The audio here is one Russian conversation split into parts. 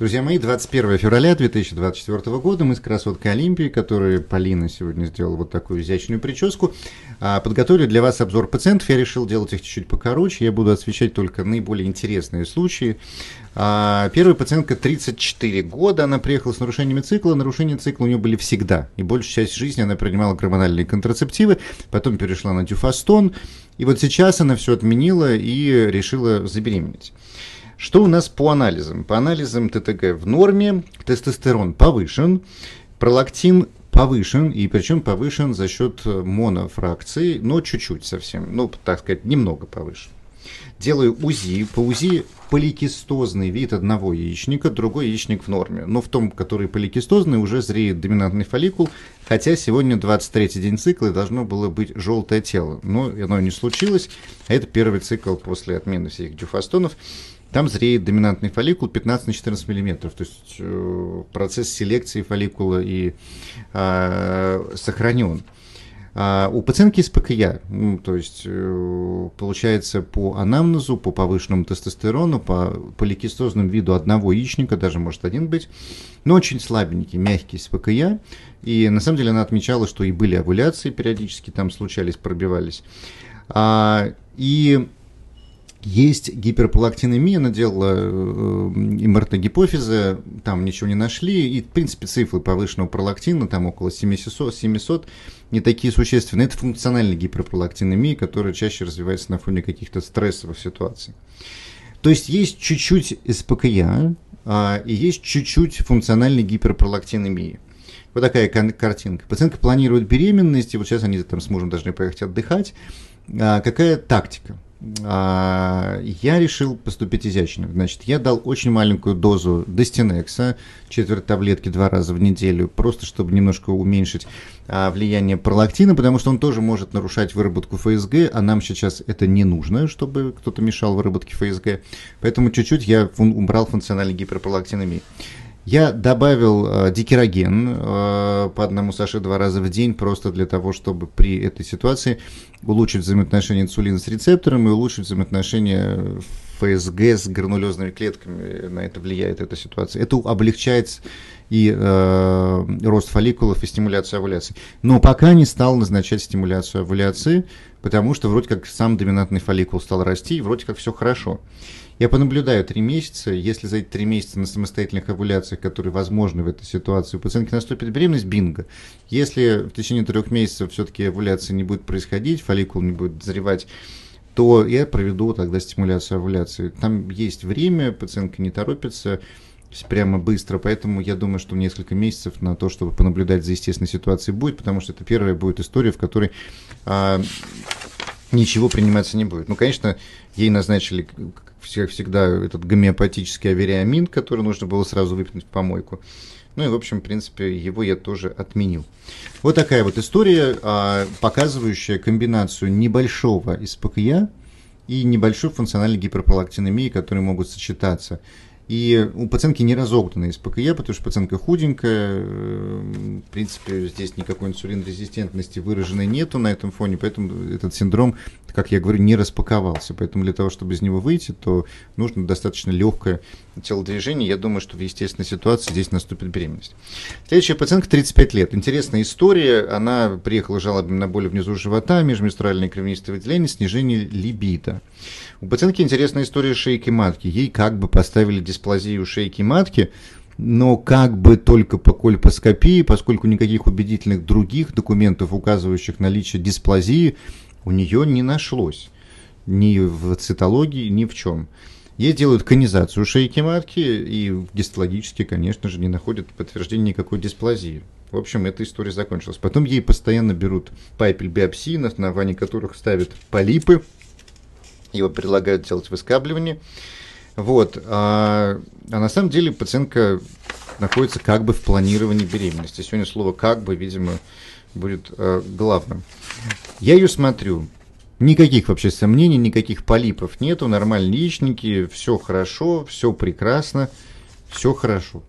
Друзья мои, 21 февраля 2024 года мы с красоткой Олимпии, которую Полина сегодня сделала вот такую изящную прическу, а, подготовили для вас обзор пациентов. Я решил делать их чуть-чуть покороче. Я буду освещать только наиболее интересные случаи. А, первая пациентка 34 года, она приехала с нарушениями цикла. Нарушения цикла у нее были всегда. И большую часть жизни она принимала гормональные контрацептивы, потом перешла на дюфастон. И вот сейчас она все отменила и решила забеременеть. Что у нас по анализам? По анализам ТТГ в норме, тестостерон повышен, пролактин повышен, и причем повышен за счет монофракции, но чуть-чуть совсем, ну, так сказать, немного повышен. Делаю УЗИ. По УЗИ поликистозный вид одного яичника, другой яичник в норме. Но в том, который поликистозный, уже зреет доминантный фолликул, хотя сегодня 23-й день цикла и должно было быть желтое тело. Но оно не случилось, а это первый цикл после отмены всех дюфастонов. Там зреет доминантный фолликул 15 на 14 миллиметров. То есть э, процесс селекции фолликула и э, сохранен. А у пациентки с ПКЯ, ну, то есть э, получается по анамнезу, по повышенному тестостерону, по поликистозному виду одного яичника, даже может один быть, но очень слабенький, мягкий с ПКЯ. И на самом деле она отмечала, что и были овуляции периодически там случались, пробивались. А, и есть гиперпролактинемия, она делала э, МРТ гипофиза, там ничего не нашли, и, в принципе, цифры повышенного пролактина, там около 700, 700 не такие существенные. Это функциональная гиперпролактинемия, которая чаще развивается на фоне каких-то стрессовых ситуаций. То есть есть чуть-чуть СПКЯ, а, и есть чуть-чуть функциональной гиперпролактинемии. Вот такая картинка. Пациентка планирует беременность, и вот сейчас они там с мужем должны поехать отдыхать. А, какая тактика? А, я решил поступить изящно. Значит, я дал очень маленькую дозу Достинекса, четверть таблетки два раза в неделю, просто чтобы немножко уменьшить а, влияние пролактина, потому что он тоже может нарушать выработку ФСГ, а нам сейчас это не нужно, чтобы кто-то мешал выработке ФСГ. Поэтому чуть-чуть я убрал функциональный гиперпролактиномии. Я добавил э, дикероген э, по одному Саше два раза в день, просто для того, чтобы при этой ситуации улучшить взаимоотношения инсулина с рецептором и улучшить взаимоотношения ФСГ с гранулезными клетками. На это влияет эта ситуация. Это облегчает и э, рост фолликулов, и стимуляцию овуляции. Но пока не стал назначать стимуляцию овуляции, потому что вроде как сам доминантный фолликул стал расти, и вроде как все хорошо. Я понаблюдаю три месяца. Если за эти три месяца на самостоятельных овуляциях, которые возможны в этой ситуации, у пациентки наступит беременность, бинго. Если в течение трех месяцев все-таки овуляция не будет происходить, фолликул не будет дозревать, то я проведу тогда стимуляцию овуляции. Там есть время, пациентка не торопится прямо быстро, поэтому я думаю, что несколько месяцев на то, чтобы понаблюдать за естественной ситуацией будет, потому что это первая будет история, в которой а, ничего приниматься не будет. Ну, конечно, ей назначили всех всегда этот гомеопатический авериамин, который нужно было сразу выпить в помойку. Ну и, в общем, в принципе, его я тоже отменил. Вот такая вот история, а, показывающая комбинацию небольшого СПКЯ и небольшой функциональной гиперпролактинемии, которые могут сочетаться. И у пациентки не разогнанная СПКЯ, потому что пациентка худенькая, э, в принципе, здесь никакой инсулинрезистентности выраженной нету на этом фоне, поэтому этот синдром, как я говорю, не распаковался. Поэтому для того, чтобы из него выйти, то нужно достаточно легкое телодвижение. Я думаю, что в естественной ситуации здесь наступит беременность. Следующая пациентка 35 лет. Интересная история. Она приехала с жалобами на боли внизу живота, межменструальное кровянистое выделение, снижение либидо. У пациентки интересная история шейки матки. Ей как бы поставили дисплазию шейки матки, но как бы только по кольпоскопии, поскольку никаких убедительных других документов, указывающих наличие дисплазии, у нее не нашлось. Ни в цитологии, ни в чем. Ей делают конизацию шейки матки и гистологически, конечно же, не находят подтверждения никакой дисплазии. В общем, эта история закончилась. Потом ей постоянно берут пайпель биопсии, на основании которых ставят полипы, его предлагают делать выскабливание. Вот. А, а на самом деле пациентка находится как бы в планировании беременности. Сегодня слово «как бы», видимо, будет э, главным. Я ее смотрю. Никаких вообще сомнений, никаких полипов нету, нормальные яичники, все хорошо, все прекрасно, все хорошо.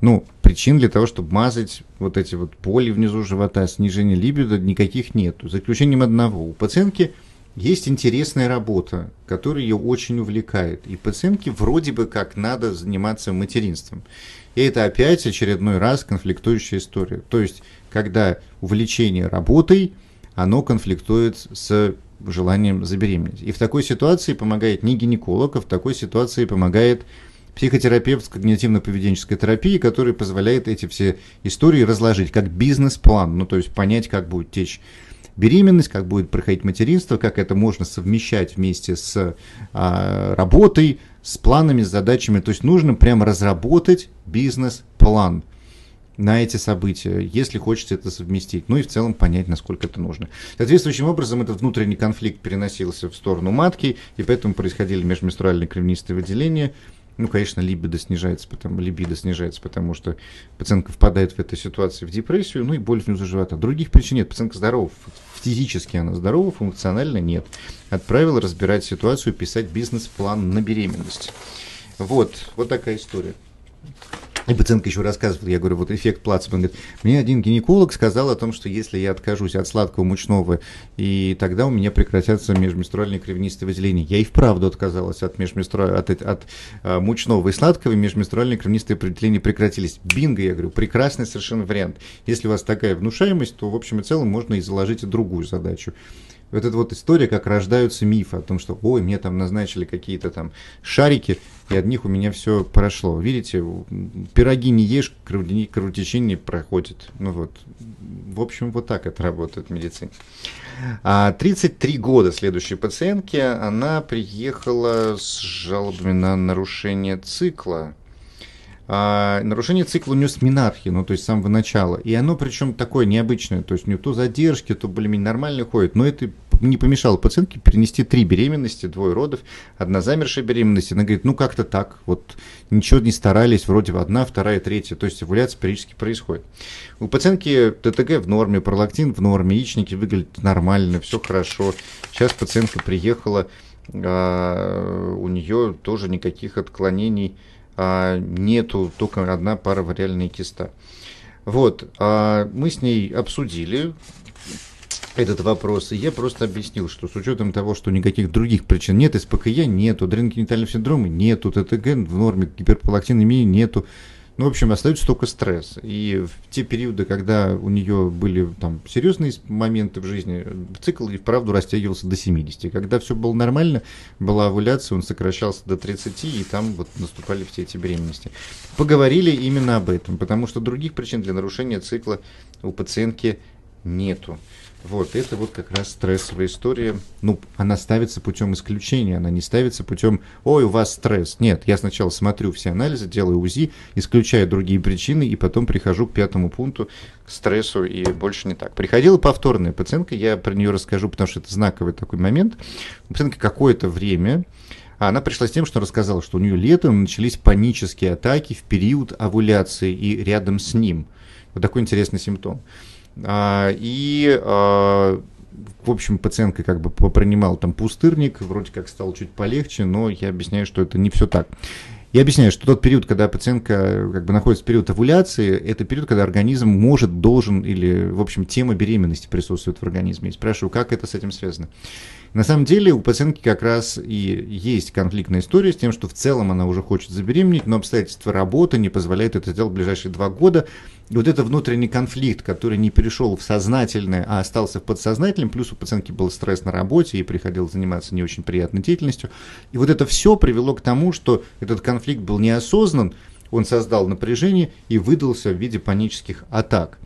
Ну, причин для того, чтобы мазать вот эти вот боли внизу живота, снижение либидо, никаких нету. За исключением одного. У пациентки есть интересная работа, которая ее очень увлекает. И пациентке вроде бы как надо заниматься материнством. И это опять очередной раз конфликтующая история. То есть, когда увлечение работой, оно конфликтует с желанием забеременеть. И в такой ситуации помогает не гинеколог, а в такой ситуации помогает психотерапевт с когнитивно-поведенческой терапии, который позволяет эти все истории разложить как бизнес-план, ну то есть понять, как будет течь беременность, как будет проходить материнство, как это можно совмещать вместе с а, работой, с планами, с задачами. То есть нужно прямо разработать бизнес-план на эти события, если хочется это совместить. Ну и в целом понять, насколько это нужно. Соответствующим образом этот внутренний конфликт переносился в сторону матки, и поэтому происходили межменструальные кровянистые выделения, ну, конечно, либидо снижается, потому, либидо снижается, потому что пациентка впадает в этой ситуации в депрессию, ну и боль внизу живота. Других причин нет. Пациентка здорова, физически она здорова, функционально нет. Отправила разбирать ситуацию, писать бизнес-план на беременность. Вот, вот такая история. И пациентка еще рассказывала, я говорю, вот эффект плацебо. Говорит, мне один гинеколог сказал о том, что если я откажусь от сладкого мучного, и тогда у меня прекратятся межменструальные кровянистые выделения. Я и вправду отказалась от, межменструа... от, от, от а, мучного и сладкого, и межменструальные кровянистые выделения прекратились. Бинго, я говорю, прекрасный совершенно вариант. Если у вас такая внушаемость, то в общем и целом можно и заложить другую задачу вот эта вот история, как рождаются мифы о том, что, ой, мне там назначили какие-то там шарики, и от них у меня все прошло. Видите, пироги не ешь, кровотечение проходит. Ну вот, в общем, вот так это работает в медицине. А 33 года следующей пациентке, она приехала с жалобами на нарушение цикла а, нарушение цикла у нее с минархи, ну, то есть с самого начала. И оно причем такое необычное, то есть у нее то задержки, то более-менее нормально ходит, но это не помешало пациентке перенести три беременности, двое родов, одна замершая беременность. Она говорит, ну как-то так, вот ничего не старались, вроде бы одна, вторая, третья, то есть овуляция периодически происходит. У пациентки ТТГ в норме, пролактин в норме, яичники выглядят нормально, все хорошо. Сейчас пациентка приехала, а, у нее тоже никаких отклонений а, нету, только одна паравариальная киста. Вот, а мы с ней обсудили этот вопрос, и я просто объяснил, что с учетом того, что никаких других причин нет, СПКЯ нету, адреногенитального синдрома нету, ТТГ в норме, гиперпролактинемии нету, ну, в общем, остается только стресс. И в те периоды, когда у нее были там серьезные моменты в жизни, цикл и вправду растягивался до 70. Когда все было нормально, была овуляция, он сокращался до 30, и там вот наступали все эти беременности. Поговорили именно об этом, потому что других причин для нарушения цикла у пациентки нету. Вот, это вот как раз стрессовая история. Ну, она ставится путем исключения, она не ставится путем, ой, у вас стресс. Нет, я сначала смотрю все анализы, делаю УЗИ, исключаю другие причины, и потом прихожу к пятому пункту, к стрессу, и больше не так. Приходила повторная пациентка, я про нее расскажу, потому что это знаковый такой момент. У пациентки какое-то время, а она пришла с тем, что рассказала, что у нее летом начались панические атаки в период овуляции и рядом с ним. Вот такой интересный симптом. А, и а, в общем, пациентка как бы принимал там пустырник, вроде как стал чуть полегче, но я объясняю, что это не все так. Я объясняю, что тот период, когда пациентка как бы находится в период овуляции, это период, когда организм может, должен или, в общем, тема беременности присутствует в организме. И спрашиваю, как это с этим связано? На самом деле у пациентки как раз и есть конфликтная история с тем, что в целом она уже хочет забеременеть, но обстоятельства работы не позволяют это сделать в ближайшие два года. И вот это внутренний конфликт, который не перешел в сознательное, а остался в подсознательном, плюс у пациентки был стресс на работе и приходилось заниматься не очень приятной деятельностью. И вот это все привело к тому, что этот конфликт был неосознан, он создал напряжение и выдался в виде панических атак.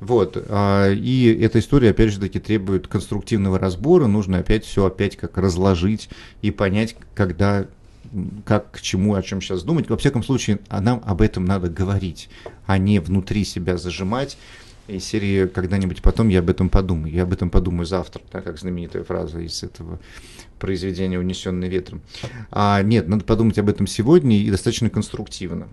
Вот. А, и эта история, опять же таки, требует конструктивного разбора. Нужно опять все опять как разложить и понять, когда как к чему, о чем сейчас думать. Во всяком случае, а нам об этом надо говорить, а не внутри себя зажимать. И серии когда-нибудь потом я об этом подумаю. Я об этом подумаю завтра, да, как знаменитая фраза из этого произведения «Унесенный ветром». А, нет, надо подумать об этом сегодня и достаточно конструктивно.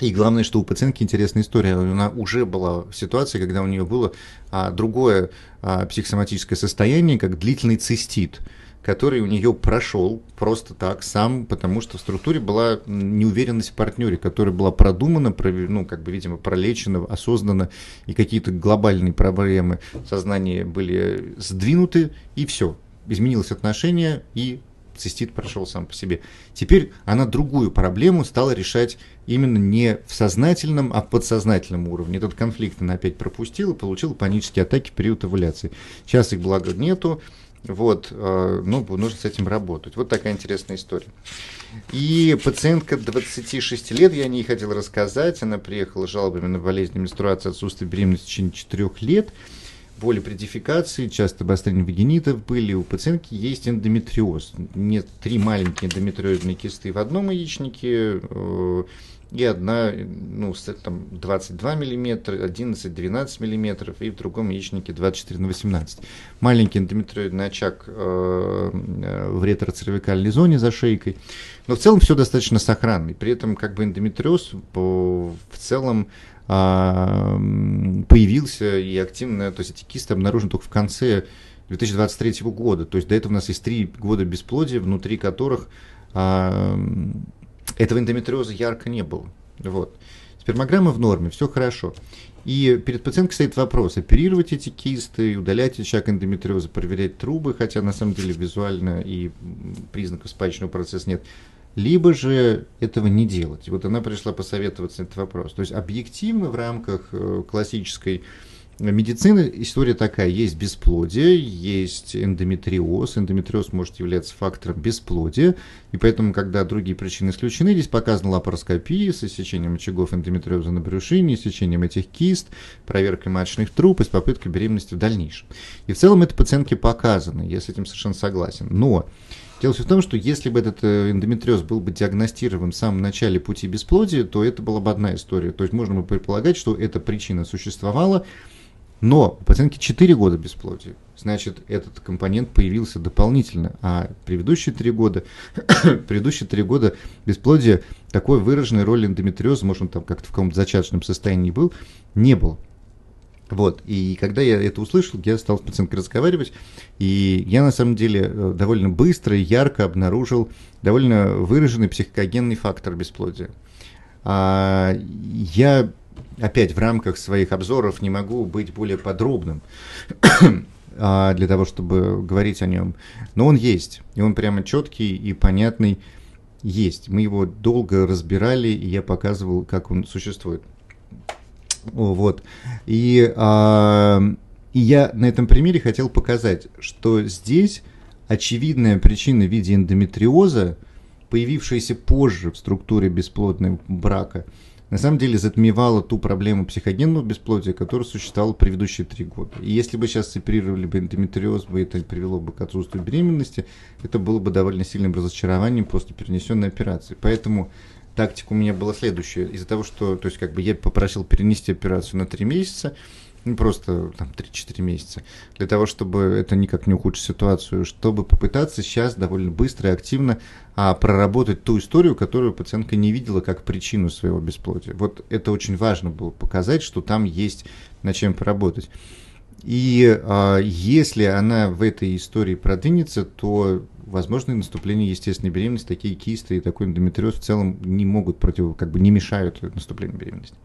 И главное, что у пациентки интересная история. Она уже была в ситуации, когда у нее было а, другое а, психосоматическое состояние, как длительный цистит который у нее прошел просто так сам, потому что в структуре была неуверенность в партнере, которая была продумана, ну, как бы, видимо, пролечена, осознанно, и какие-то глобальные проблемы сознания были сдвинуты, и все изменилось отношение, и цистит прошел сам по себе. Теперь она другую проблему стала решать именно не в сознательном, а в подсознательном уровне. Этот конфликт она опять пропустила, получила панические атаки в период овуляции. Сейчас их, благо, нету. Вот, э, ну, нужно с этим работать. Вот такая интересная история. И пациентка 26 лет, я о ней хотел рассказать, она приехала с жалобами на болезнь менструации, отсутствие беременности в течение 4 лет боли при дефекации, часто обострение вагинитов были. У пациентки есть эндометриоз. Нет, три маленькие эндометриозные кисты в одном яичнике э, и одна, ну, там 22 миллиметра, 11-12 миллиметров, и в другом яичнике 24 на 18. Маленький эндометриоидный очаг э, э, в ретроцервикальной зоне за шейкой. Но в целом все достаточно сохранный. При этом как бы эндометриоз по, в целом а, появился и активно, то есть эти кисты обнаружены только в конце 2023 года. То есть до этого у нас есть три года бесплодия, внутри которых а, этого эндометриоза ярко не было. Вот. Спермограмма в норме, все хорошо. И перед пациенткой стоит вопрос, оперировать эти кисты, удалять очаг эндометриоза, проверять трубы, хотя на самом деле визуально и признаков спаечного процесса нет либо же этого не делать. Вот она пришла посоветоваться на этот вопрос. То есть объективно в рамках э, классической медицины история такая. Есть бесплодие, есть эндометриоз. Эндометриоз может являться фактором бесплодия. И поэтому, когда другие причины исключены, здесь показана лапароскопия с иссечением очагов эндометриоза на брюшине, иссечением этих кист, проверкой маточных труб и с попыткой беременности в дальнейшем. И в целом это пациентке показано. Я с этим совершенно согласен. Но Дело в том, что если бы этот э, эндометриоз был бы диагностирован в самом начале пути бесплодия, то это была бы одна история. То есть можно бы предполагать, что эта причина существовала, но у пациентки 4 года бесплодия. Значит, этот компонент появился дополнительно, а предыдущие 3 года, предыдущие 3 года бесплодия такой выраженной роли эндометриоза, может, он там как-то в каком-то зачаточном состоянии был, не было. Вот, и когда я это услышал, я стал с пациенткой разговаривать, и я на самом деле э, довольно быстро и ярко обнаружил довольно выраженный психогенный фактор бесплодия. А, я опять в рамках своих обзоров не могу быть более подробным а, для того, чтобы говорить о нем, но он есть, и он прямо четкий и понятный есть. Мы его долго разбирали, и я показывал, как он существует. Вот. И, а, и я на этом примере хотел показать, что здесь очевидная причина в виде эндометриоза, появившаяся позже в структуре бесплодного брака, на самом деле затмевала ту проблему психогенного бесплодия, которая существовала предыдущие три года. И если бы сейчас оперировали бы эндометриоз, бы это привело бы к отсутствию беременности, это было бы довольно сильным разочарованием после перенесенной операции. Поэтому тактика у меня была следующая. Из-за того, что, то есть, как бы я попросил перенести операцию на 3 месяца, ну, просто там 3-4 месяца, для того, чтобы это никак не ухудшить ситуацию, чтобы попытаться сейчас довольно быстро и активно а, проработать ту историю, которую пациентка не видела как причину своего бесплодия. Вот это очень важно было показать, что там есть над чем поработать. И а, если она в этой истории продвинется, то возможно наступление естественной беременности, такие кисты и такой эндометриоз в целом не могут против, как бы не мешают наступлению беременности.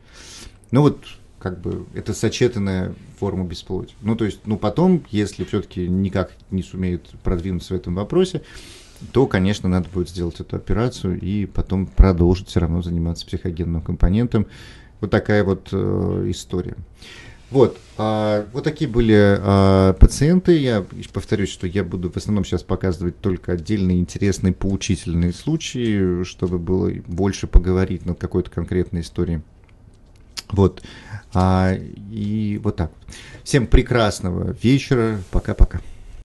Ну вот, как бы, это сочетанная форма бесплодия. Ну, то есть, ну, потом, если все-таки никак не сумеют продвинуться в этом вопросе, то, конечно, надо будет сделать эту операцию и потом продолжить все равно заниматься психогенным компонентом. Вот такая вот э, история. Вот, а, вот такие были а, пациенты. Я повторюсь, что я буду в основном сейчас показывать только отдельные интересные поучительные случаи, чтобы было больше поговорить над какой-то конкретной историей. Вот, а, и вот так. Всем прекрасного вечера. Пока-пока.